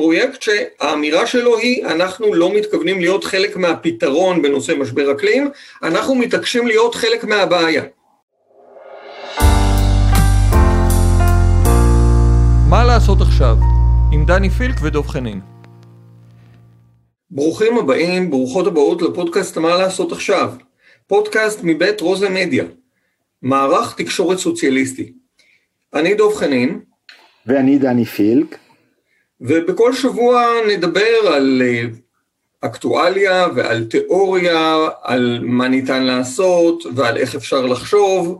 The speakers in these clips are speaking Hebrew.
פרויקט שהאמירה שלו היא, אנחנו לא מתכוונים להיות חלק מהפתרון בנושא משבר אקלים, אנחנו מתעקשים להיות חלק מהבעיה. מה לעשות עכשיו? עם דני פילק ודב חנין. ברוכים הבאים, ברוכות הבאות לפודקאסט מה לעשות עכשיו. פודקאסט מבית רוזה מדיה, מערך תקשורת סוציאליסטי. אני דב חנין. ואני דני פילק. ובכל שבוע נדבר על אה, אקטואליה ועל תיאוריה, על מה ניתן לעשות ועל איך אפשר לחשוב.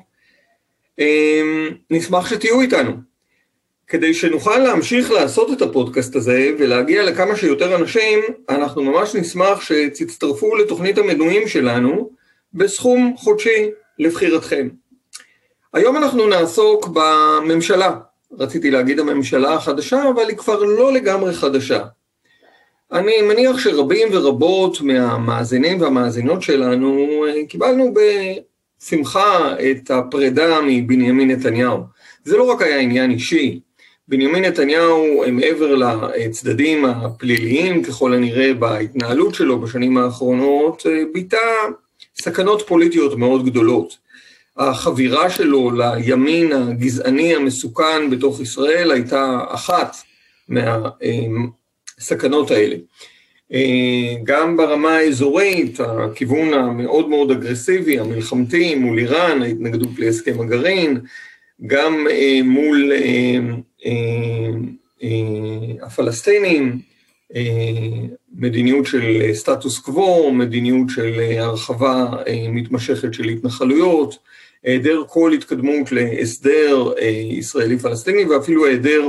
אמ, נשמח שתהיו איתנו. כדי שנוכל להמשיך לעשות את הפודקאסט הזה ולהגיע לכמה שיותר אנשים, אנחנו ממש נשמח שתצטרפו לתוכנית המנויים שלנו בסכום חודשי לבחירתכם. היום אנחנו נעסוק בממשלה, רציתי להגיד הממשלה החדשה, אבל היא כבר לא לגמרי חדשה. אני מניח שרבים ורבות מהמאזינים והמאזינות שלנו אה, קיבלנו בשמחה את הפרידה מבנימין נתניהו. זה לא רק היה עניין אישי, בנימין נתניהו, מעבר לצדדים הפליליים ככל הנראה בהתנהלות שלו בשנים האחרונות, אה, ביטא סכנות פוליטיות מאוד גדולות. החבירה שלו לימין הגזעני המסוכן בתוך ישראל הייתה אחת מהסכנות האלה. גם ברמה האזורית, הכיוון המאוד מאוד אגרסיבי, המלחמתי מול איראן, ההתנגדות להסכם הגרעין, גם מול הפלסטינים, מדיניות של סטטוס קוו, מדיניות של הרחבה מתמשכת של התנחלויות, היעדר כל התקדמות להסדר אה, ישראלי-פלסטיני ואפילו היעדר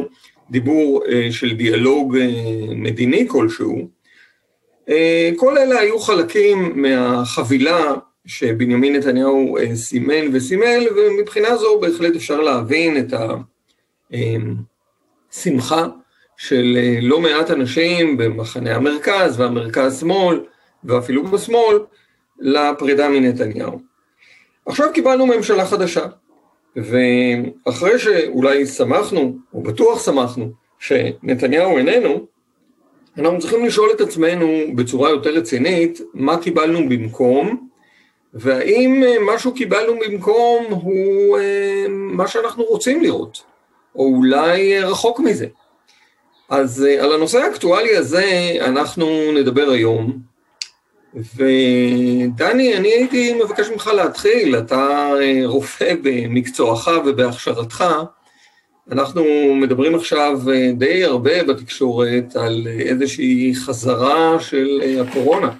דיבור אה, של דיאלוג אה, מדיני כלשהו. כל אלה היו חלקים מהחבילה שבנימין נתניהו סימן וסימל, ומבחינה זו בהחלט אפשר להבין את השמחה של לא מעט אנשים במחנה המרכז והמרכז-שמאל, ואפילו בשמאל, לפרידה מנתניהו. עכשיו קיבלנו ממשלה חדשה, ואחרי שאולי שמחנו, או בטוח שמחנו, שנתניהו איננו, אנחנו צריכים לשאול את עצמנו בצורה יותר רצינית, מה קיבלנו במקום, והאם מה קיבלנו במקום הוא אה, מה שאנחנו רוצים לראות, או אולי רחוק מזה. אז אה, על הנושא האקטואלי הזה אנחנו נדבר היום, ודני, אני הייתי מבקש ממך להתחיל, אתה אה, רופא במקצועך ובהכשרתך. אנחנו מדברים עכשיו אה, די הרבה בתקשורת על איזושהי חזרה של אה, הקורונה.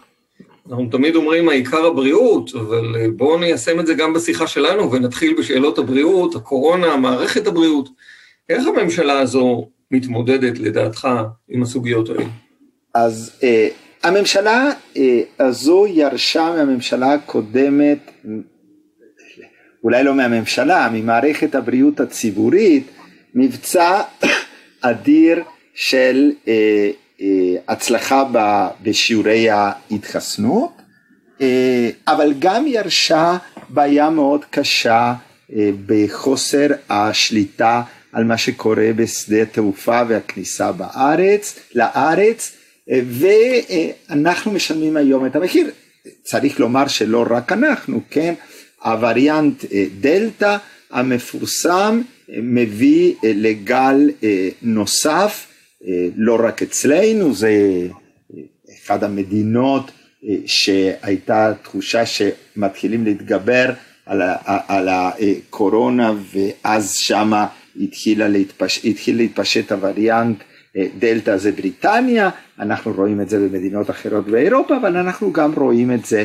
אנחנו תמיד אומרים העיקר הבריאות, אבל בואו ניישם את זה גם בשיחה שלנו ונתחיל בשאלות הבריאות, הקורונה, מערכת הבריאות. איך הממשלה הזו מתמודדת לדעתך עם הסוגיות האלה? אז הממשלה אה, הזו ירשה מהממשלה הקודמת, אולי לא מהממשלה, ממערכת הבריאות הציבורית, מבצע אדיר של אה, אה, הצלחה בשיעורי ההתחסנות, אבל גם ירשה בעיה מאוד קשה בחוסר השליטה על מה שקורה בשדה התעופה והכניסה בארץ, לארץ, ואנחנו משלמים היום את המחיר. צריך לומר שלא רק אנחנו, כן? הווריאנט אה, דלתא המפורסם אה, מביא אה, לגל נוסף, לא רק אצלנו, זה אחת המדינות שהייתה תחושה שמתחילים להתגבר על, על הקורונה ואז שמה התחיל להתפש... התחיל להתפשט הווריאנט דלתא זה בריטניה, אנחנו רואים את זה במדינות אחרות באירופה, אבל אנחנו גם רואים את זה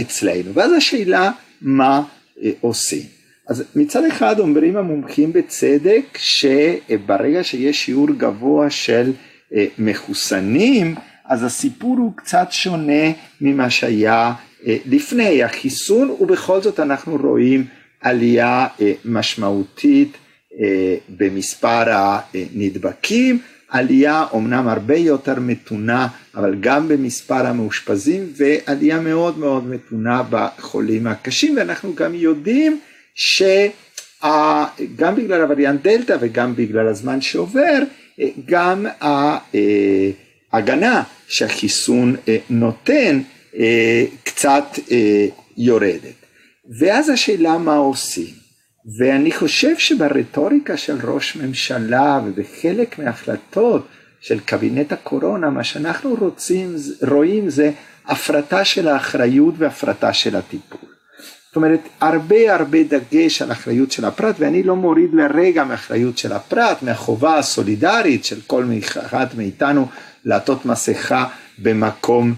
אצלנו. ואז השאלה מה אה, עושים. אז מצד אחד אומרים המומחים בצדק שברגע שיש שיעור גבוה של אה, מחוסנים, אז הסיפור הוא קצת שונה ממה שהיה אה, לפני החיסון, ובכל זאת אנחנו רואים עלייה משמעותית במספר הנדבקים. עלייה אומנם הרבה יותר מתונה, אבל גם במספר המאושפזים, ועלייה מאוד מאוד מתונה בחולים הקשים, ואנחנו גם יודעים שגם בגלל הווריאנט דלתא וגם בגלל הזמן שעובר, גם ההגנה שהחיסון נותן קצת יורדת. ואז השאלה מה עושים. ואני חושב שברטוריקה של ראש ממשלה ובחלק מההחלטות של קבינט הקורונה, מה שאנחנו רוצים, רואים זה הפרטה של האחריות והפרטה של הטיפול. זאת אומרת, הרבה הרבה דגש על אחריות של הפרט, ואני לא מוריד לרגע מאחריות של הפרט, מהחובה הסולידרית של כל אחד מאיתנו לעטות מסכה במקום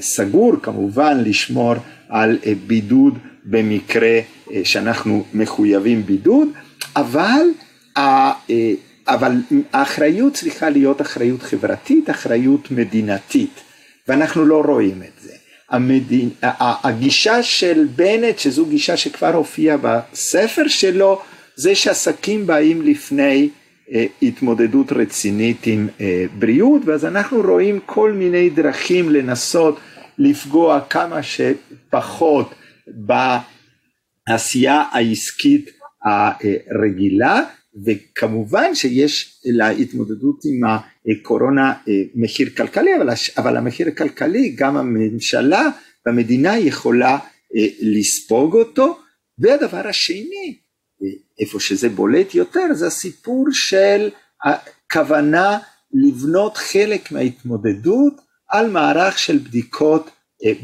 סגור, כמובן לשמור על אה, בידוד במקרה אה, שאנחנו מחויבים בידוד, אבל, אה, אבל האחריות צריכה להיות אחריות חברתית, אחריות מדינתית, ואנחנו לא רואים את זה. המדין, הגישה של בנט, שזו גישה שכבר הופיעה בספר שלו, זה שעסקים באים לפני התמודדות רצינית עם בריאות, ואז אנחנו רואים כל מיני דרכים לנסות לפגוע כמה שפחות בעשייה העסקית הרגילה וכמובן שיש להתמודדות עם הקורונה מחיר כלכלי אבל, אבל המחיר הכלכלי גם הממשלה והמדינה יכולה לספוג אותו. והדבר השני איפה שזה בולט יותר זה הסיפור של הכוונה לבנות חלק מההתמודדות על מערך של בדיקות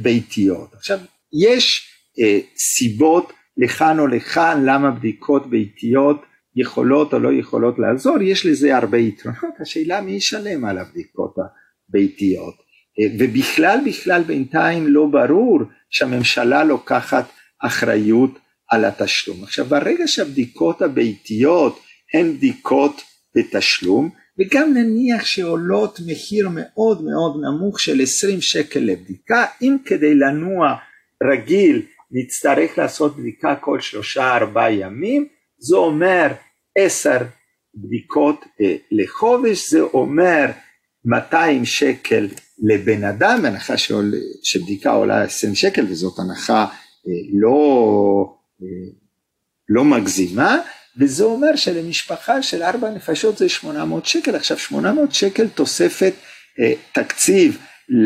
ביתיות. עכשיו יש אה, סיבות לכאן או לכאן למה בדיקות ביתיות יכולות או לא יכולות לעזור, יש לזה הרבה יתרונות, השאלה מי ישלם על הבדיקות הביתיות. אה, ובכלל בכלל בינתיים לא ברור שהממשלה לוקחת אחריות על התשלום. עכשיו ברגע שהבדיקות הביתיות הן בדיקות בתשלום וגם נניח שעולות מחיר מאוד מאוד נמוך של 20 שקל לבדיקה אם כדי לנוע רגיל נצטרך לעשות בדיקה כל שלושה ארבעה ימים, זה אומר עשר בדיקות אה, לחודש, זה אומר 200 שקל לבן אדם, הנחה שעול, שבדיקה עולה 20 שקל וזאת הנחה אה, לא, לא מגזימה, וזה אומר שלמשפחה של ארבע נפשות זה 800 שקל, עכשיו 800 שקל תוספת אה, תקציב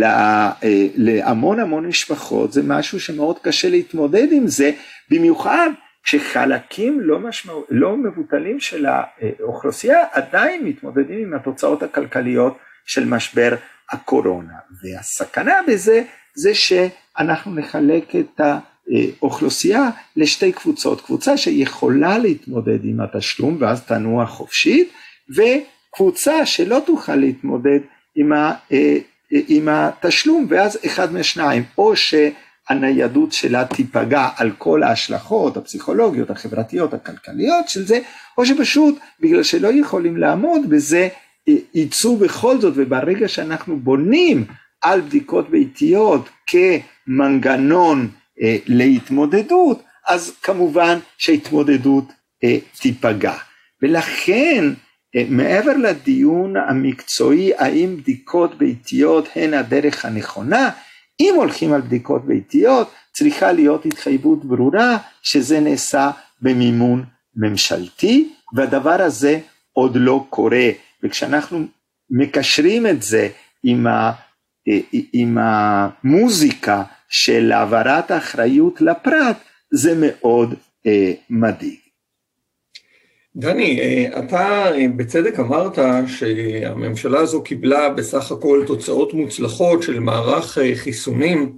אה, להמון המון משפחות זה משהו שמאוד קשה להתמודד עם זה במיוחד כשחלקים לא, משמע, לא מבוטלים של האוכלוסייה עדיין מתמודדים עם התוצאות הכלכליות של משבר הקורונה. והסכנה בזה זה שאנחנו נחלק את האוכלוסייה לשתי קבוצות. קבוצה שיכולה להתמודד עם התשלום ואז תנוע חופשית וקבוצה שלא תוכל להתמודד עם עם התשלום ואז אחד מהשניים או שהניידות שלה תיפגע על כל ההשלכות הפסיכולוגיות החברתיות הכלכליות של זה או שפשוט בגלל שלא יכולים לעמוד בזה יצאו בכל זאת וברגע שאנחנו בונים על בדיקות ביתיות כמנגנון אה, להתמודדות אז כמובן שההתמודדות אה, תיפגע. ולכן אה, מעבר לדיון המקצועי האם בדיקות ביתיות הן הדרך הנכונה, אם הולכים על בדיקות ביתיות צריכה להיות התחייבות ברורה שזה נעשה במימון ממשלתי והדבר הזה עוד לא קורה. וכשאנחנו מקשרים את זה עם, ה, אה, עם המוזיקה של העברת האחריות לפרט זה מאוד אה, מדאיג. דני, אה, אתה אה, בצדק אמרת שהממשלה הזו קיבלה בסך הכל תוצאות מוצלחות של מערך אה, חיסונים,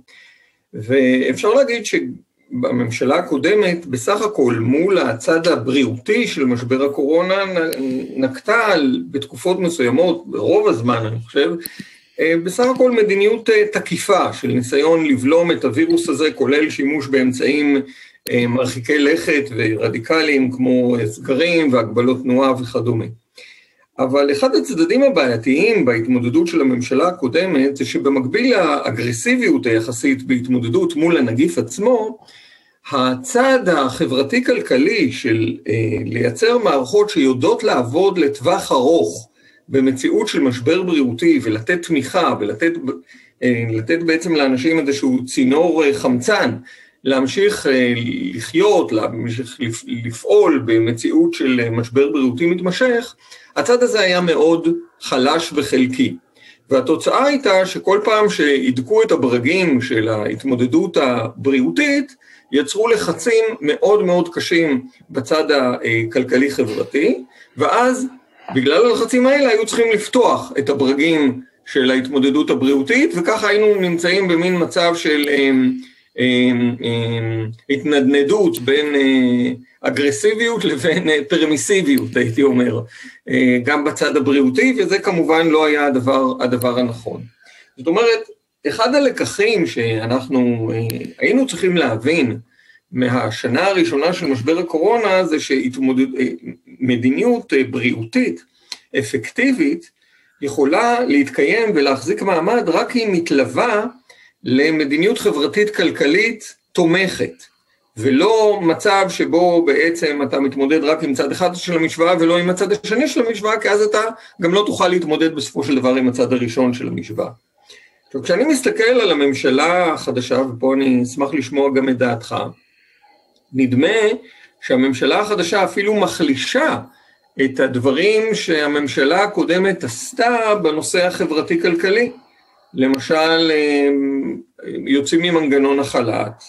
ואפשר להגיד שבממשלה הקודמת, בסך הכל מול הצד הבריאותי של משבר הקורונה, נקטה בתקופות מסוימות, ברוב הזמן אני חושב, בסך הכל מדיניות תקיפה של ניסיון לבלום את הווירוס הזה, כולל שימוש באמצעים אה, מרחיקי לכת ורדיקליים כמו סגרים והגבלות תנועה וכדומה. אבל אחד הצדדים הבעייתיים בהתמודדות של הממשלה הקודמת זה שבמקביל לאגרסיביות היחסית בהתמודדות מול הנגיף עצמו, הצעד החברתי-כלכלי של אה, לייצר מערכות שיודעות לעבוד לטווח ארוך במציאות של משבר בריאותי ולתת תמיכה ולתת אה, בעצם לאנשים איזשהו צינור חמצן להמשיך לחיות, להמשיך לפעול במציאות של משבר בריאותי מתמשך, הצד הזה היה מאוד חלש וחלקי. והתוצאה הייתה שכל פעם שהידקו את הברגים של ההתמודדות הבריאותית, יצרו לחצים מאוד מאוד קשים בצד הכלכלי-חברתי, ואז בגלל הלחצים האלה היו צריכים לפתוח את הברגים של ההתמודדות הבריאותית, וככה היינו נמצאים במין מצב של אמ, אמ, אמ, התנדנדות בין אה, אגרסיביות לבין אה, פרמיסיביות, הייתי אומר, אה, גם בצד הבריאותי, וזה כמובן לא היה הדבר, הדבר הנכון. זאת אומרת, אחד הלקחים שאנחנו היינו צריכים להבין מהשנה הראשונה של משבר הקורונה זה שמדיניות בריאותית אפקטיבית יכולה להתקיים ולהחזיק מעמד רק אם מתלווה למדיניות חברתית-כלכלית תומכת, ולא מצב שבו בעצם אתה מתמודד רק עם צד אחד של המשוואה ולא עם הצד השני של המשוואה, כי אז אתה גם לא תוכל להתמודד בסופו של דבר עם הצד הראשון של המשוואה. עכשיו, כשאני מסתכל על הממשלה החדשה, ופה אני אשמח לשמוע גם את דעתך, נדמה שהממשלה החדשה אפילו מחלישה את הדברים שהממשלה הקודמת עשתה בנושא החברתי-כלכלי. למשל, יוצאים ממנגנון החל"ת,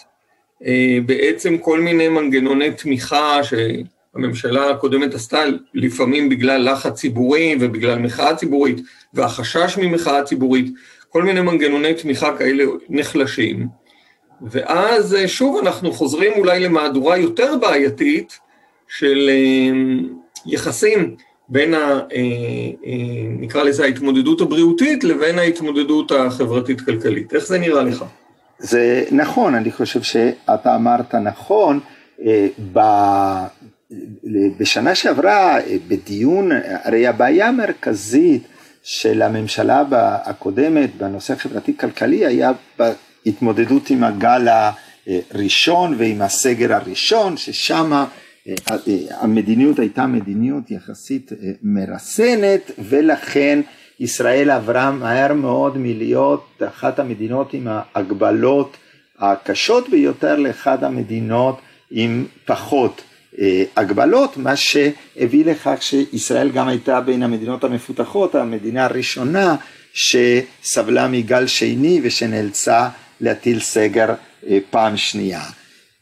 אה, בעצם כל מיני מנגנוני תמיכה שהממשלה הקודמת עשתה, לפעמים בגלל לחץ ציבורי ובגלל מחאה ציבורית והחשש ממחאה ציבורית, כל מיני מנגנוני תמיכה כאלה נחלשים. ואז אה, שוב אנחנו חוזרים אולי למהדורה יותר בעייתית של יחסים בין, ה, אה, אה, נקרא לזה ההתמודדות הבריאותית לבין ההתמודדות החברתית-כלכלית. איך זה נראה לך? זה נכון, אני חושב שאתה אמרת נכון. אה, בשנה שעברה בדיון, הרי הבעיה המרכזית של הממשלה הקודמת בנושא החברתי-כלכלי היה בהתמודדות עם הגל הראשון ועם הסגר הראשון, ששם המדיניות הייתה מדיניות יחסית אה, מרסנת ולכן ישראל עברה מהר מאוד מלהיות אחת המדינות עם ההגבלות הקשות ביותר לאחת המדינות עם פחות אה, הגבלות, מה שהביא לכך שישראל גם הייתה בין המדינות המפותחות, המדינה הראשונה שסבלה מגל שני ושנאלצה להטיל סגר אה, פעם שנייה.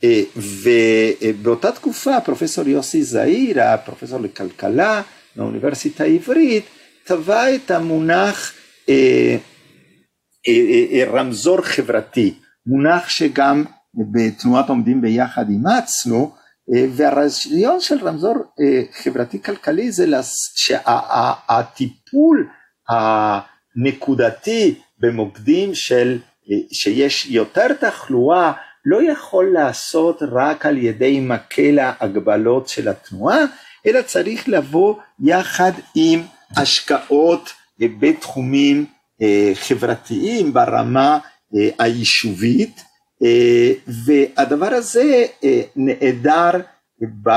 אה, ובאותה תקופה פרופסור יוסי זעיר, הפרופסור לכלכלה מהאוניברסיטה העברית, טבע את המונח אה, רמזור חברתי, מונח שגם בתנועת עומדים ביחד אימצנו, והרעיון של רמזור חברתי כלכלי זה שהטיפול הנקודתי במוקדים של שיש יותר תחלואה לא יכול לעשות רק על ידי מקל ההגבלות של התנועה, אלא צריך לבוא יחד עם השקעות בתחומים אה, חברתיים ברמה אה, היישובית, אה, והדבר הזה נעדר, ב,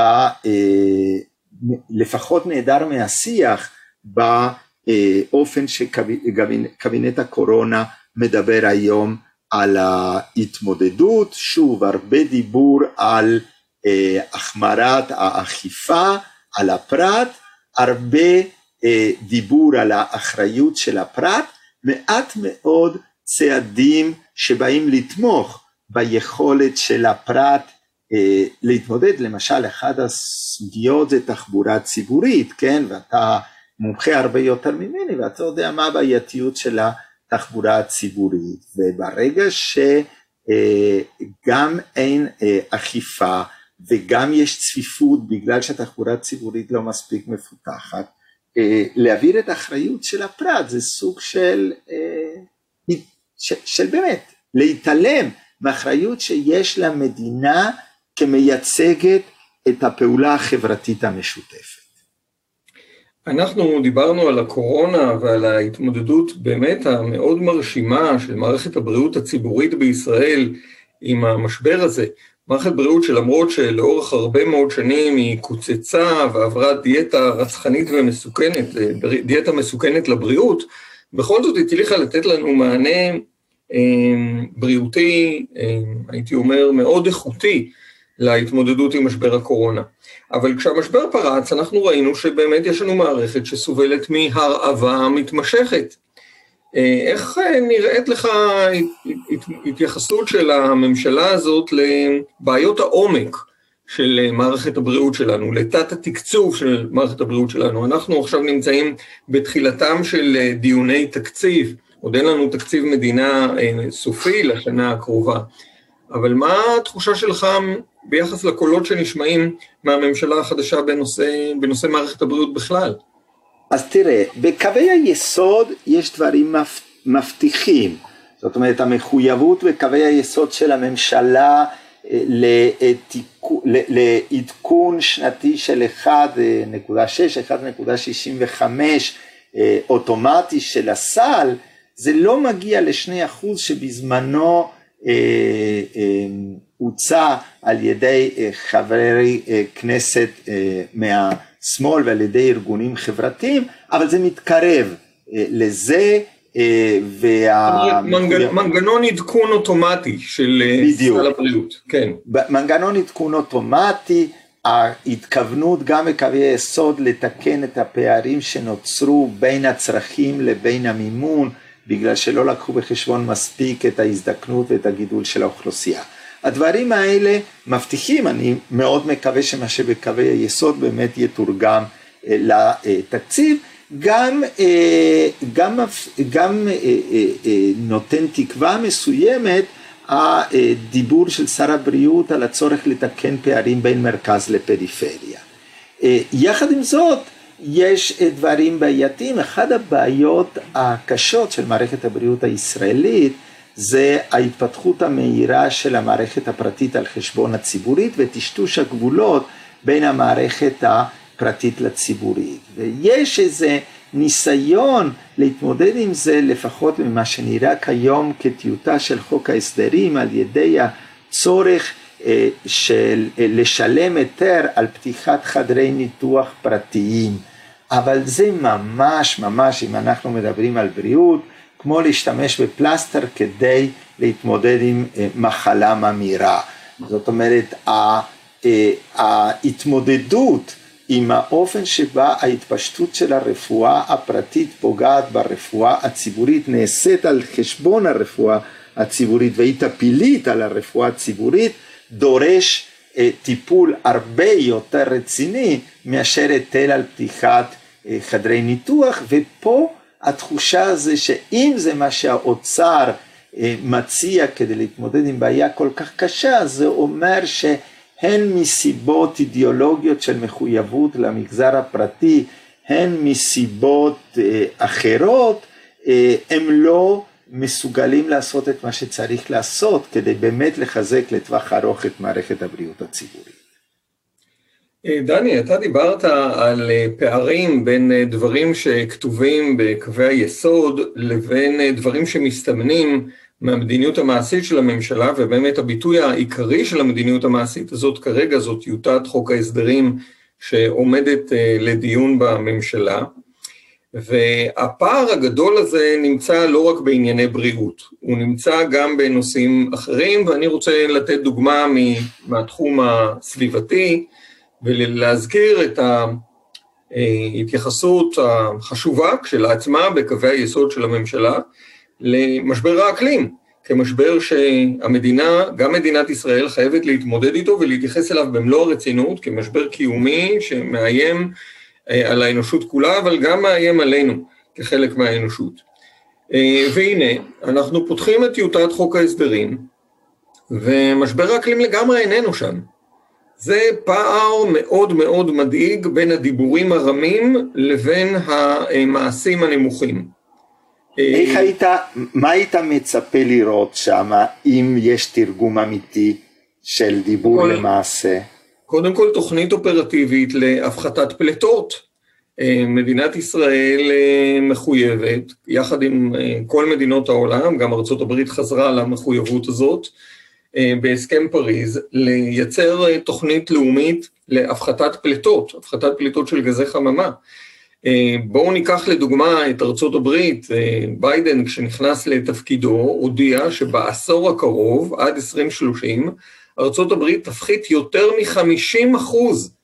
לפחות נעדר מהשיח באופן שקבינט הקורונה מדבר היום על ההתמודדות, שוב הרבה דיבור על אה, החמרת האכיפה, על הפרט, הרבה אה, דיבור על האחריות של הפרט, מעט מאוד צעדים שבאים לתמוך ביכולת של הפרט אה, להתמודד, למשל אחת הסוגיות זה תחבורה ציבורית, כן, ואתה מומחה הרבה יותר ממני ואתה יודע מה הבעייתיות שלה התחבורה הציבורית, וברגע שגם אין אה, אכיפה וגם יש צפיפות בגלל שהתחבורה הציבורית לא מספיק מפותחת, אה, להעביר את האחריות של הפרט זה סוג של, אה, של, של באמת להתעלם מאחריות שיש למדינה כמייצגת את הפעולה החברתית המשותפת. אנחנו דיברנו על הקורונה ועל ההתמודדות באמת המאוד מרשימה של מערכת הבריאות הציבורית בישראל עם המשבר הזה. מערכת בריאות שלמרות שלאורך הרבה מאוד שנים היא קוצצה ועברה דיאטה רצחנית ומסוכנת, דיאטה מסוכנת לבריאות, בכל זאת הצליחה לתת לנו מענה בריאותי, הייתי אומר מאוד איכותי, להתמודדות עם משבר הקורונה. אבל כשהמשבר פרץ, אנחנו ראינו שבאמת יש לנו מערכת שסובלת מהרעבה מתמשכת. איך נראית לך התייחסות של הממשלה הזאת לבעיות העומק של מערכת הבריאות שלנו, לתת התקצוב של מערכת הבריאות שלנו? אנחנו עכשיו נמצאים בתחילתם של דיוני תקציב, עוד אין לנו תקציב מדינה סופי לשנה הקרובה, אבל מה התחושה שלך ביחס לקולות שנשמעים מהממשלה החדשה בנושא, בנושא מערכת הבריאות בכלל? אז תראה, בקווי היסוד יש דברים מבטיחים, זאת אומרת המחויבות בקווי היסוד של הממשלה אה, לעדכון שנתי של 1.6, 1.65 אה, אוטומטי של הסל, זה לא מגיע לשני אחוז שבזמנו אה, הוצע על ידי חברי כנסת מהשמאל ועל ידי ארגונים חברתיים, אבל זה מתקרב לזה וה... מנגנון עדכון אוטומטי של סל הבריאות, כן. מנגנון עדכון אוטומטי, ההתכוונות גם בקווי היסוד לתקן את הפערים שנוצרו בין הצרכים לבין המימון, בגלל שלא לקחו בחשבון מספיק את ההזדקנות ואת הגידול של האוכלוסייה. הדברים האלה מבטיחים, אני מאוד מקווה שמה שבקווי היסוד באמת יתורגם לתקציב, גם, גם, גם נותן תקווה מסוימת הדיבור של שר הבריאות על הצורך לתקן פערים בין מרכז לפריפריה. יחד עם זאת, יש דברים בעייתיים, אחת הבעיות הקשות של מערכת הבריאות הישראלית זה ההתפתחות המהירה של המערכת הפרטית על חשבון הציבורית וטשטוש הגבולות בין המערכת הפרטית לציבורית. ויש איזה ניסיון להתמודד עם זה לפחות ממה שנראה כיום כטיוטה של חוק ההסדרים על ידי הצורך אה, של אה, לשלם היתר על פתיחת חדרי ניתוח פרטיים. אבל זה ממש ממש אם אנחנו מדברים על בריאות כמו להשתמש בפלסטר כדי להתמודד עם אה, מחלה ממאירה. זאת אומרת ההתמודדות עם האופן שבה ההתפשטות של הרפואה הפרטית פוגעת ברפואה הציבורית נעשית על חשבון הרפואה הציבורית והיא טפילית על הרפואה הציבורית דורש אה, טיפול הרבה יותר רציני מאשר היטל על פתיחת אה, חדרי ניתוח ופה התחושה זה שאם זה מה שהאוצר אה, מציע כדי להתמודד עם בעיה כל כך קשה זה אומר שהן מסיבות אידיאולוגיות של מחויבות למגזר הפרטי הן מסיבות אחרות הם לא מסוגלים לעשות את מה שצריך לעשות כדי באמת לחזק לטווח ארוך את מערכת הבריאות הציבורית. אה, דני, אתה דיברת על אה, פערים בין אה, דברים שכתובים בקווי היסוד לבין דברים שמסתמנים מהמדיניות המעשית של הממשלה, ובאמת הביטוי העיקרי של המדיניות המעשית הזאת כרגע זאת טיוטת חוק ההסדרים שעומדת לדיון בממשלה. והפער הגדול הזה נמצא לא רק בענייני בריאות, הוא נמצא גם בנושאים אחרים, ואני רוצה לתת דוגמה מהתחום הסביבתי, ולהזכיר את ההתייחסות החשובה כשלעצמה בקווי היסוד של הממשלה למשבר האקלים, כמשבר שהמדינה, גם מדינת ישראל, חייבת להתמודד איתו ולהתייחס אליו במלוא הרצינות, כמשבר קיומי שמאיים על האנושות כולה, אבל גם מאיים עלינו כחלק מהאנושות. אה, והנה, אנחנו פותחים את טיוטת חוק ההסדרים, ומשבר האקלים לגמרי איננו שם. זה פער מאוד מאוד מדאיג בין הדיבורים הרמים לבין המעשים הנמוכים. איך היית, מה היית מצפה לראות שם אם יש תרגום אמיתי של דיבור כל, למעשה? קודם כל תוכנית אופרטיבית להפחתת פליטות. מדינת ישראל מחויבת, יחד עם כל מדינות העולם, גם ארצות הברית חזרה למחויבות הזאת, אה, בהסכם פריז לייצר אה, תוכנית לאומית להפחתת פליטות, הפחתת פליטות של גזי חממה. בואו ניקח לדוגמה את ארצות הברית, ביידן כשנכנס לתפקידו הודיע שבעשור הקרוב, עד 2030, הברית תפחית יותר מ-50 אחוז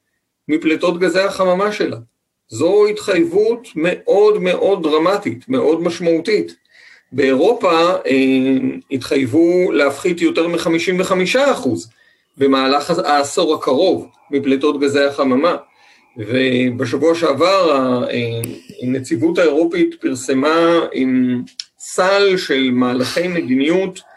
מפליטות גזי החממה שלה. זו התחייבות מאוד מאוד דרמטית, מאוד משמעותית. באירופה אה, התחייבו להפחית יותר מ-55 אחוז במהלך העשור הקרוב מפליטות גזי החממה. ובשבוע שעבר הנציבות האירופית פרסמה עם סל של מהלכי מדיניות, אה,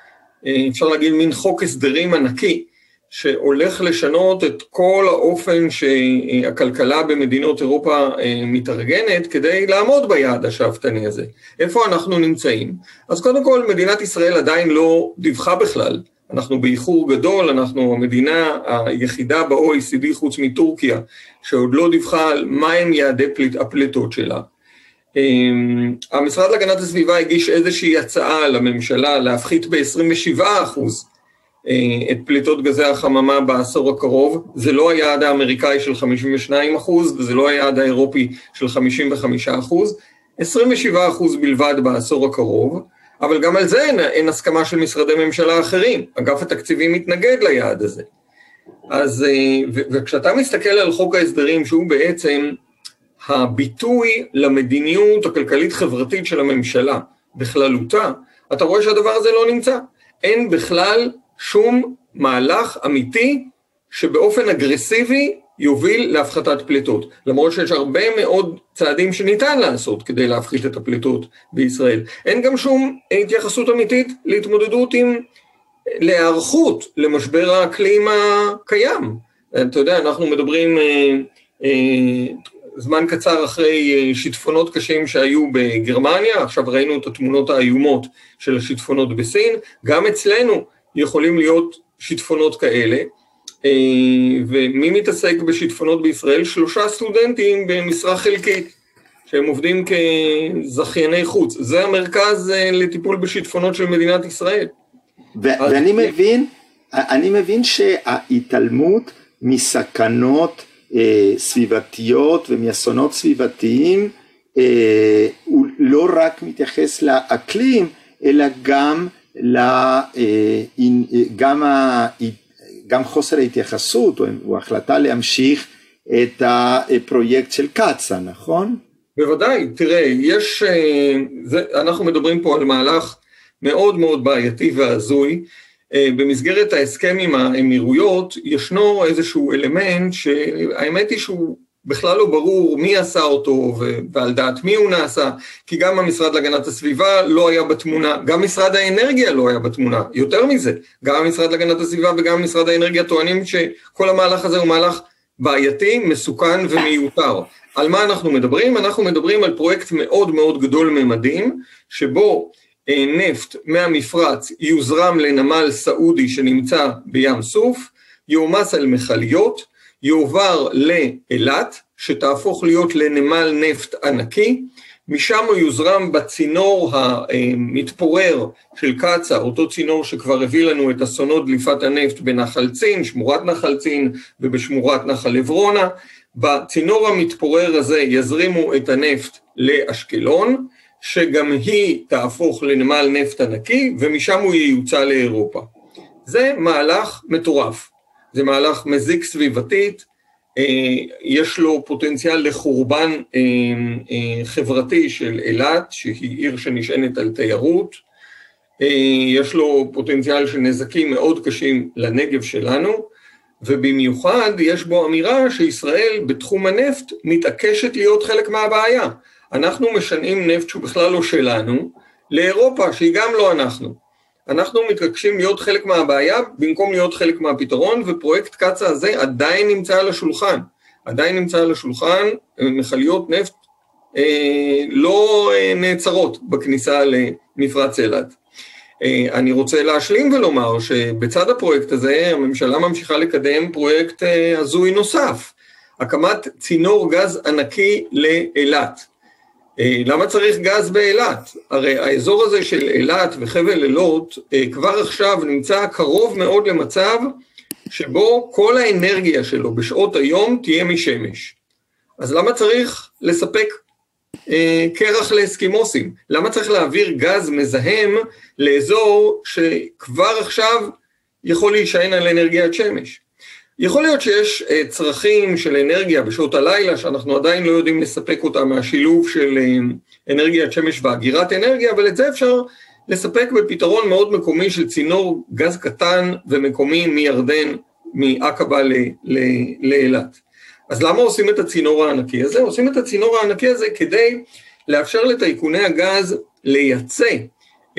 אפשר להגיד מין חוק הסדרים ענקי, שהולך לשנות את כל האופן שהכלכלה במדינות אירופה אה, מתארגנת כדי לעמוד ביעד השאפתני הזה. איפה אנחנו נמצאים? אז קודם כל מדינת ישראל עדיין לא דיווחה בכלל, אנחנו באיחור גדול, אנחנו המדינה היחידה ב-OECD חוץ מטורקיה שעוד לא דיווחה על מהם יעדי הפליטות שלה. אמ, המשרד להגנת הסביבה הגיש איזושהי הצעה לממשלה להפחית ב-27 אחוז אה, את פליטות גזי החממה בעשור הקרוב, זה לא היעד האמריקאי של 52 אחוז וזה לא היעד האירופי של 55 אחוז, 27 אחוז בלבד בעשור הקרוב, אבל גם על זה אין, אין הסכמה של משרדי ממשלה אחרים, אגף התקציבים מתנגד ליעד הזה. אז, אה, וכשאתה מסתכל על חוק ההסדרים שהוא בעצם הביטוי למדיניות הכלכלית-חברתית של הממשלה בכללותה, אתה רואה שהדבר הזה לא נמצא. אין בכלל שום מהלך אמיתי שבאופן אגרסיבי יוביל להפחתת פליטות, למרות שיש הרבה מאוד צעדים שניתן לעשות כדי להפחית את הפליטות בישראל. אין גם שום התייחסות אמיתית להתמודדות עם, להיערכות למשבר האקלים הקיים. אתה יודע, אנחנו מדברים אה, אה, זמן קצר אחרי אה, שיטפונות קשים שהיו בגרמניה, עכשיו ראינו את התמונות האיומות של השיטפונות בסין, גם אצלנו יכולים להיות שיטפונות כאלה. אה, ומי מתעסק בשיטפונות בישראל? שלושה סטודנטים במשרה חלקית, שהם עובדים כזכייני חוץ. זה המרכז אה, לטיפול בשיטפונות של מדינת ישראל. ואני מבין, אני מבין שההתעלמות מסכנות אה, סביבתיות ומאסונות סביבתיים אה, הוא לא רק מתייחס לאקלים, אלא גם, לה, אה, גם גם חוסר ההתייחסות או החלטה להמשיך את הפרויקט של קצ"א, נכון? בוודאי, תראה, יש, אה, זה, אנחנו מדברים פה על מהלך מאוד מאוד בעייתי והזוי. אה, במסגרת ההסכם עם האמירויות ישנו איזשהו אלמנט שהאמת היא שהוא בכלל לא ברור מי עשה אותו ועל דעת מי הוא נעשה, כי גם המשרד להגנת הסביבה לא היה בתמונה, גם משרד האנרגיה לא היה בתמונה, יותר מזה, גם המשרד להגנת הסביבה וגם משרד האנרגיה טוענים שכל המהלך הזה הוא מהלך בעייתי, מסוכן ומיותר. על מה אנחנו מדברים? אנחנו מדברים על פרויקט מאוד מאוד גדול ממדים, שבו נפט מהמפרץ יוזרם לנמל סעודי שנמצא בים סוף, יועמס על מכליות, יועבר לאילת, שתהפוך להיות לנמל נפט ענקי, משם הוא יוזרם בצינור המתפורר של קצ"א, אותו צינור שכבר הביא לנו את אסונות דליפת הנפט בנחל צין, שמורת נחל צין ובשמורת נחל עברונה. בצינור המתפורר הזה יזרימו את הנפט לאשקלון, שגם היא תהפוך לנמל נפט ענקי, ומשם הוא ייוצא לאירופה. זה מהלך מטורף. זה מהלך מזיק סביבתית, אה, יש לו פוטנציאל לחורבן אה, אה, חברתי של אילת, שהיא עיר שנשענת על תיירות, יש לו פוטנציאל של נזקים מאוד קשים לנגב שלנו, ובמיוחד יש בו אמירה שישראל בתחום הנפט מתעקשת להיות חלק מהבעיה. אנחנו משנעים נפט שהוא בכלל לא שלנו, לאירופה שהיא גם לא אנחנו. אנחנו מתרגשים להיות חלק מהבעיה במקום להיות חלק מהפתרון, ופרויקט קצ"א הזה עדיין נמצא על השולחן. עדיין נמצא על השולחן, מכליות נפט אה, לא אה, נעצרות בכניסה למפרץ אילת. אה, אני רוצה להשלים ולומר שבצד הפרויקט הזה הממשלה ממשיכה לקדם פרויקט אה, הזוי נוסף, הקמת צינור גז ענקי לאילת. אה, למה צריך גז באילת? הרי האזור הזה של אילת וחבל אילות אה, כבר עכשיו נמצא קרוב מאוד למצב שבו כל האנרגיה שלו בשעות היום תהיה משמש. אז למה צריך לספק אה, קרח לאסקימוסים? למה צריך להעביר גז מזהם לאזור שכבר עכשיו יכול להישען על אנרגיית שמש? יכול להיות שיש אה, צרכים של אנרגיה בשעות הלילה שאנחנו עדיין לא יודעים לספק אותה מהשילוב של אה, אנרגיית שמש ואגירת אנרגיה, אבל את זה אפשר לספק בפתרון מאוד מקומי של צינור גז קטן ומקומי מירדן, מעקבה לאילת. אז למה עושים את הצינור הענקי הזה? עושים את הצינור הענקי הזה כדי לאפשר לטייקוני הגז לייצא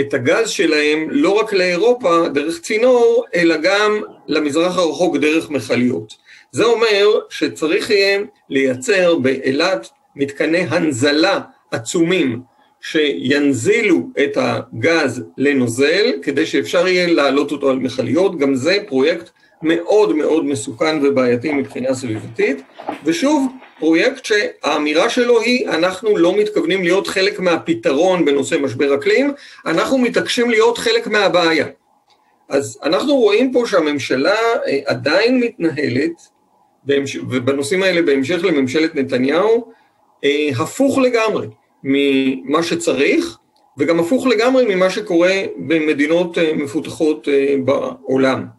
את הגז שלהם לא רק לאירופה דרך צינור, אלא גם למזרח הרחוק דרך מכליות. זה אומר שצריך יהיה לייצר באילת מתקני הנזלה עצומים שינזילו את הגז לנוזל כדי שאפשר יהיה להעלות אותו על מכליות, גם זה פרויקט מאוד מאוד מסוכן ובעייתי מבחינה סביבתית, ושוב, פרויקט שהאמירה שלו היא, אנחנו לא מתכוונים להיות חלק מהפתרון בנושא משבר אקלים, אנחנו מתעקשים להיות חלק מהבעיה. אז אנחנו רואים פה שהממשלה אה, עדיין מתנהלת, ובנושאים האלה בהמשך לממשלת נתניהו, אה, הפוך לגמרי ממה שצריך, וגם הפוך לגמרי ממה שקורה במדינות אה, מפותחות בעולם.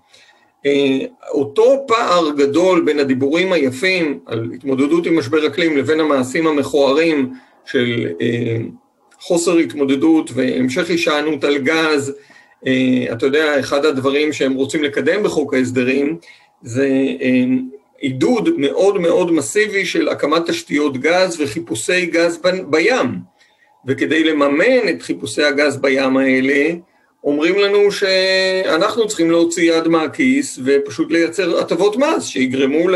אה, אותו פער גדול בין הדיבורים היפים על התמודדות עם משבר אקלים לבין המעשים המכוערים של אה, חוסר התמודדות והמשך הישענות על גז, אה, אתה יודע, אחד הדברים שהם רוצים לקדם בחוק ההסדרים זה עידוד מאוד מאוד מסיבי של הקמת תשתיות גז וחיפושי גז בים. וכדי לממן את חיפושי הגז בים האלה, אומרים לנו שאנחנו צריכים להוציא יד מהכיס ופשוט לייצר הטבות מס שיגרמו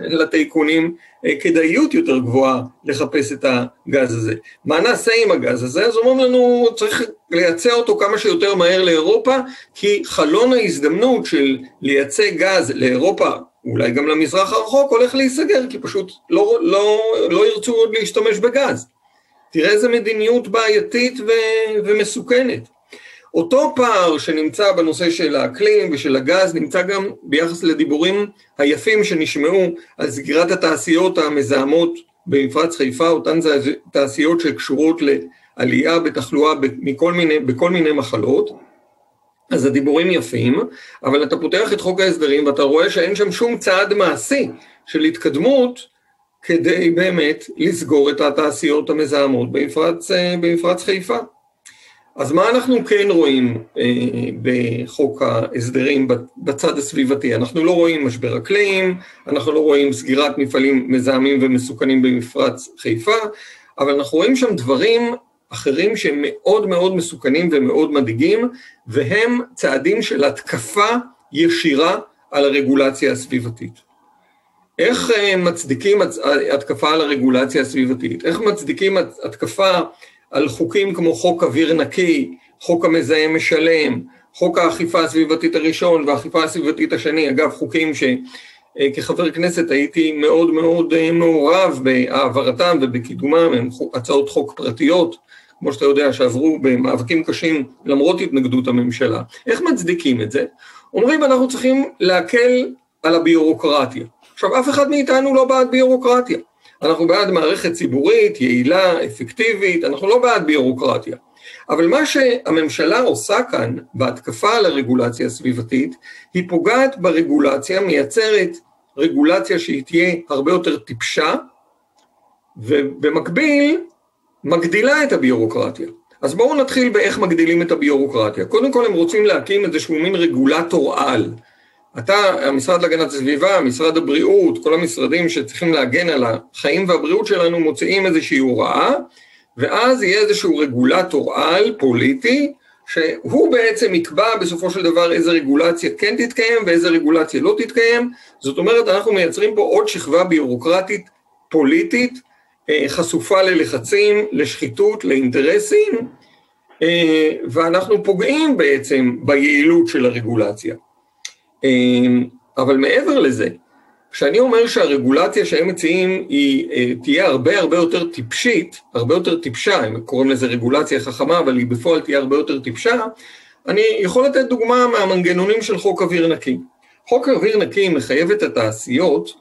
לטייקונים אה, כדאיות יותר גבוהה לחפש את הגז הזה. מה נעשה עם הגז הזה? אז אומרים לנו, צריך לייצא אותו כמה שיותר מהר לאירופה, כי חלון ההזדמנות של לייצא גז לאירופה, אולי גם למזרח הרחוק, הולך להיסגר, כי פשוט לא, לא, לא ירצו עוד להשתמש בגז. תראה איזה מדיניות בעייתית ו, ומסוכנת. אותו פער שנמצא בנושא של האקלים ושל הגז נמצא גם ביחס לדיבורים היפים שנשמעו על סגירת התעשיות המזהמות במפרץ חיפה, אותן תעשיות שקשורות לעלייה בתחלואה מכל מיני, בכל מיני מחלות. אז הדיבורים יפים, אבל אתה פותח את חוק ההסדרים ואתה רואה שאין שם שום צעד מעשי של התקדמות כדי באמת לסגור את התעשיות המזהמות במפרץ, במפרץ חיפה. אז מה אנחנו כן רואים אה, בחוק ההסדרים בצד הסביבתי? אנחנו לא רואים משבר אקלים, אנחנו לא רואים סגירת מפעלים מזהמים ומסוכנים במפרץ חיפה, אבל אנחנו רואים שם דברים אחרים שהם מאוד מאוד מסוכנים ומאוד מדאיגים, והם צעדים של התקפה ישירה על הרגולציה הסביבתית. איך אה, מצדיקים התקפה על הרגולציה הסביבתית? איך מצדיקים התקפה על חוקים כמו חוק אוויר נקי, חוק המזהם משלם, חוק האכיפה הסביבתית הראשון והאכיפה הסביבתית השני, אגב חוקים שכחבר כנסת הייתי מאוד מאוד אה, מעורב בהעברתם ובקידומם, הם הצעות חוק פרטיות, כמו שאתה יודע, שעברו במאבקים קשים למרות התנגדות הממשלה. איך מצדיקים את זה? אומרים אנחנו צריכים להקל על הביורוקרטיה. עכשיו, אף אחד מאיתנו לא בעד ביורוקרטיה. אנחנו בעד מערכת ציבורית, יעילה, אפקטיבית, אנחנו לא בעד ביורוקרטיה. אבל מה שהממשלה עושה כאן בהתקפה על הרגולציה הסביבתית, היא פוגעת ברגולציה, מייצרת רגולציה שהיא תהיה הרבה יותר טיפשה, ובמקביל מגדילה את הביורוקרטיה. אז בואו נתחיל באיך מגדילים את הביורוקרטיה. קודם כל הם רוצים להקים איזשהו מין רגולטור על. אתה, המשרד להגנת הסביבה, משרד הבריאות, כל המשרדים שצריכים להגן על החיים והבריאות שלנו מוציאים איזושהי הוראה, ואז יהיה איזשהו רגולטור על, פוליטי, שהוא בעצם יקבע בסופו של דבר איזה רגולציה כן תתקיים ואיזה רגולציה לא תתקיים. זאת אומרת, אנחנו מייצרים פה עוד שכבה ביורוקרטית פוליטית, אה, חשופה ללחצים, לשחיתות, לאינטרסים, אה, ואנחנו פוגעים בעצם ביעילות של הרגולציה. אמ, אבל מעבר לזה, כשאני אומר שהרגולציה שהם מציעים היא אה, תהיה הרבה הרבה יותר טיפשית, הרבה יותר טיפשה, הם קוראים לזה רגולציה חכמה, אבל היא בפועל תהיה הרבה יותר טיפשה, אני יכול לתת דוגמה מהמנגנונים של חוק אוויר נקי. חוק אוויר נקי מחייב את התעשיות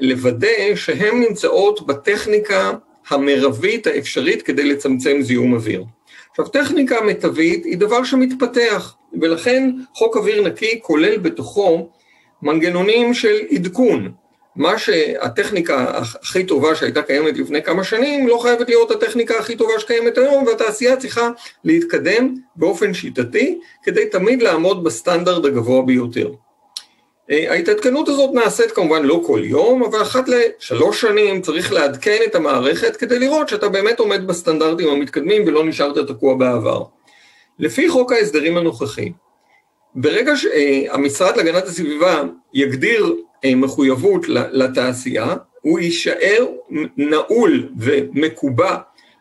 לוודא שהן נמצאות בטכניקה המרבית האפשרית כדי לצמצם זיהום אוויר. עכשיו, טכניקה מיטבית היא דבר שמתפתח, ולכן חוק אוויר נקי כולל בתוכו מנגנונים של עדכון. מה שהטכניקה הכי טובה שהייתה קיימת לפני כמה שנים, לא חייבת להיות הטכניקה הכי טובה שקיימת היום, והתעשייה צריכה להתקדם באופן שיטתי, כדי תמיד לעמוד בסטנדרט הגבוה ביותר. אה, ההתעדכנות הזאת נעשית כמובן לא כל יום, אבל אחת לשלוש שנים צריך לעדכן את המערכת כדי לראות שאתה באמת עומד בסטנדרטים המתקדמים ולא נשארת תקוע בעבר. לפי חוק ההסדרים הנוכחי, ברגע שהמשרד להגנת הסביבה יגדיר אה, מחויבות לתעשייה, הוא יישאר נעול ומקובע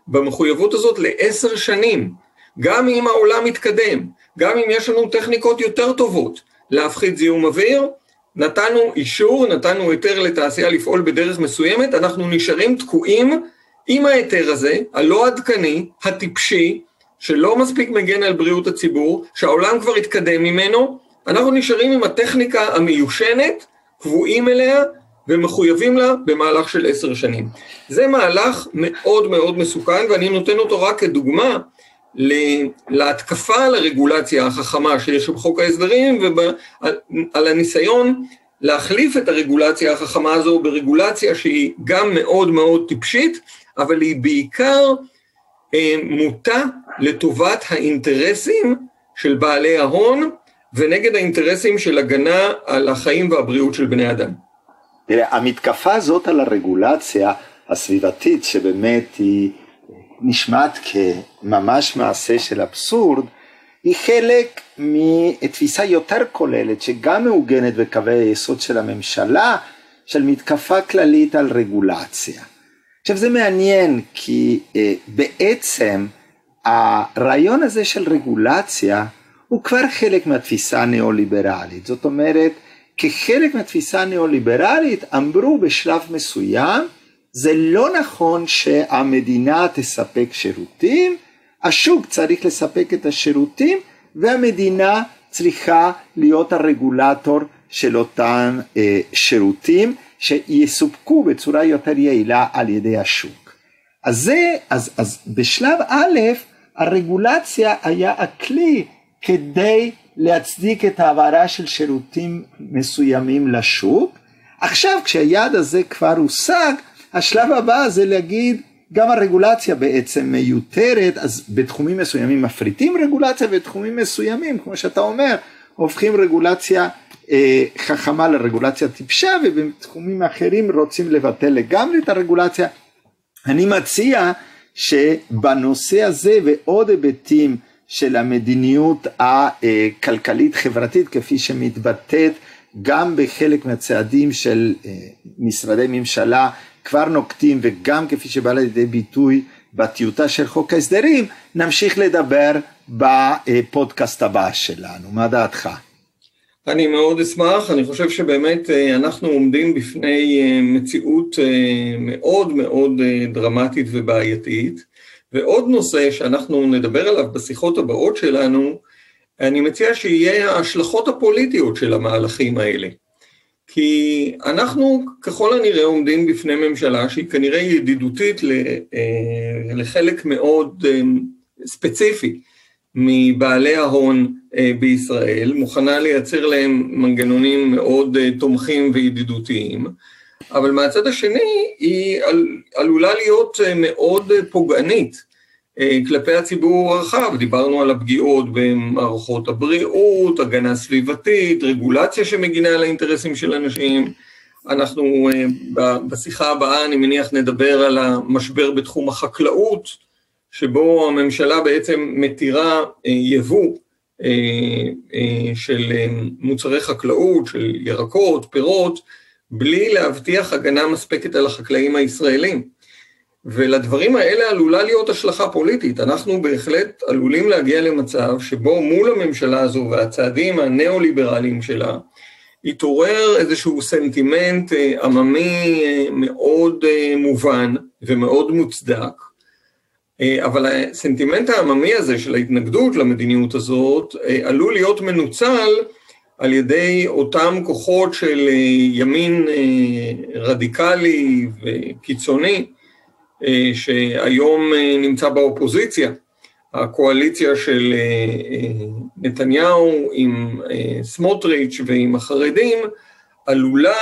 במחויבות הזאת לעשר שנים. גם אם העולם מתקדם, גם אם יש לנו טכניקות יותר טובות להפחית זיהום אוויר, נתנו אישור, נתנו היתר לתעשייה לפעול בדרך מסוימת, אנחנו נשארים תקועים עם ההיתר הזה, הלא עדכני, הטיפשי, שלא מספיק מגן על בריאות הציבור, שהעולם כבר התקדם ממנו, אנחנו נשארים עם הטכניקה המיושנת, קבועים אליה ומחויבים לה במהלך של עשר שנים. זה מהלך מאוד מאוד מסוכן, ואני נותן אותו רק כדוגמה להתקפה על הרגולציה החכמה שיש בחוק ההסדרים ועל הניסיון להחליף את הרגולציה החכמה הזו ברגולציה שהיא גם מאוד מאוד טיפשית, אבל היא בעיקר מוטה לטובת האינטרסים של בעלי ההון ונגד האינטרסים של הגנה על החיים והבריאות של בני אדם. תראה, המתקפה הזאת על הרגולציה הסביבתית שבאמת היא נשמעת כממש מעשה של אבסורד, היא חלק מתפיסה יותר כוללת שגם מעוגנת בקווי היסוד של הממשלה, של מתקפה כללית על רגולציה. עכשיו זה מעניין כי אה, בעצם הרעיון הזה של רגולציה הוא כבר חלק מהתפיסה הניאו-ליברלית. זאת אומרת, כחלק מהתפיסה הניאו-ליברלית אמרו בשלב מסוים זה לא נכון שהמדינה תספק שירותים, השוק צריך לספק את השירותים והמדינה צריכה להיות הרגולטור של אותם אה, שירותים שיסופקו בצורה יותר יעילה על ידי השוק. אז זה, אז, אז בשלב א', הרגולציה היה הכלי כדי להצדיק את העברה של שירותים מסוימים לשוק. עכשיו כשהיעד הזה כבר הושג, השלב הבא זה להגיד גם הרגולציה בעצם מיותרת, אז בתחומים מסוימים מפריטים רגולציה, ובתחומים מסוימים, כמו שאתה אומר, הופכים רגולציה אה, חכמה לרגולציה טיפשה, ובתחומים אחרים רוצים לבטל לגמרי את הרגולציה. אני מציע שבנושא הזה ועוד היבטים של המדיניות הכלכלית חברתית כפי שמתבטאת גם בחלק מהצעדים של אה, משרדי ממשלה כבר נוקטים וגם כפי שבא לידי ביטוי בטיוטה של חוק ההסדרים, נמשיך לדבר בפודקאסט הבא שלנו. מה דעתך? אני מאוד אשמח, אני חושב שבאמת אה, אנחנו עומדים בפני אה, מציאות אה, מאוד מאוד דרמטית ובעייתית, ועוד נושא שאנחנו נדבר עליו בשיחות הבאות שלנו, אני מציע שיהיה ההשלכות הפוליטיות של המהלכים האלה. כי אנחנו ככל הנראה עומדים בפני ממשלה שהיא כנראה ידידותית לחלק מאוד ספציפי מבעלי ההון אה, בישראל, מוכנה לייצר להם מנגנונים מאוד תומכים וידידותיים, אבל מהצד השני היא עלולה להיות מאוד פוגענית אה, כלפי הציבור הרחב, דיברנו על הפגיעות במערכות הבריאות, הגנה סביבתית, רגולציה שמגינה על האינטרסים של אנשים. אנחנו אה, בשיחה הבאה, אני מניח, נדבר על המשבר בתחום החקלאות, שבו הממשלה בעצם מתירה אה, יבוא של מוצרי חקלאות, של ירקות, פירות, בלי להבטיח הגנה מספקת על החקלאים הישראלים. ולדברים האלה עלולה להיות השלכה פוליטית. אנחנו בהחלט עלולים להגיע למצב שבו מול הממשלה הזו והצעדים הניאו-ליברליים שלה, יתעורר איזשהו סנטימנט אה, עממי אה, מאוד אה, מובן ומאוד מוצדק, אבל הסנטימנט העממי הזה של ההתנגדות למדיניות הזאת עלול להיות מנוצל על ידי אותם כוחות של ימין רדיקלי וקיצוני, שהיום נמצא באופוזיציה, הקואליציה של נתניהו עם סמוטריץ' ועם החרדים, עלולה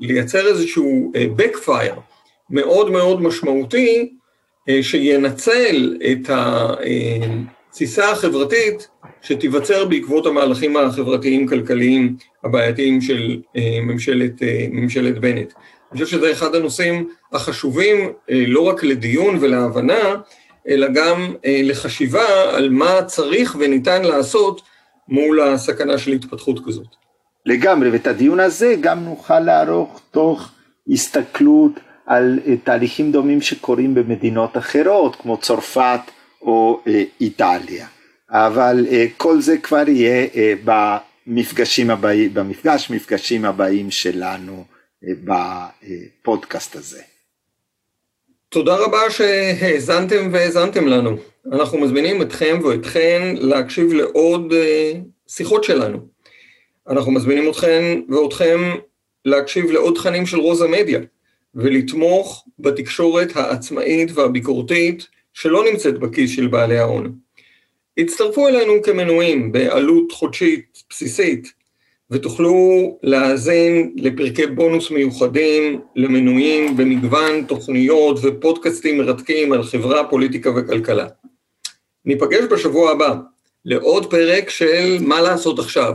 לייצר איזשהו backfire מאוד מאוד משמעותי, שינצל את התסיסה החברתית שתיווצר בעקבות המהלכים החברתיים-כלכליים הבעייתיים של ממשלת, ממשלת בנט. אני חושב שזה אחד הנושאים החשובים לא רק לדיון ולהבנה, אלא גם לחשיבה על מה צריך וניתן לעשות מול הסכנה של התפתחות כזאת. לגמרי, ואת הדיון הזה גם נוכל לערוך תוך הסתכלות על תהליכים דומים שקורים במדינות אחרות, כמו צרפת או איטליה. אבל כל זה כבר יהיה במפגשים הבאים, במפגש מפגשים הבאים שלנו בפודקאסט הזה. תודה רבה שהאזנתם והאזנתם לנו. אנחנו מזמינים אתכם ואתכן להקשיב לעוד שיחות שלנו. אנחנו מזמינים אתכם ואתכם להקשיב לעוד תכנים של רוזה מדיה, ולתמוך בתקשורת העצמאית והביקורתית שלא נמצאת בכיס של בעלי ההון. הצטרפו אלינו כמנויים בעלות חודשית בסיסית, ותוכלו להאזין לפרקי בונוס מיוחדים למנויים במגוון תוכניות ופודקאסטים מרתקים על חברה, פוליטיקה וכלכלה. ניפגש בשבוע הבא לעוד פרק של מה לעשות עכשיו.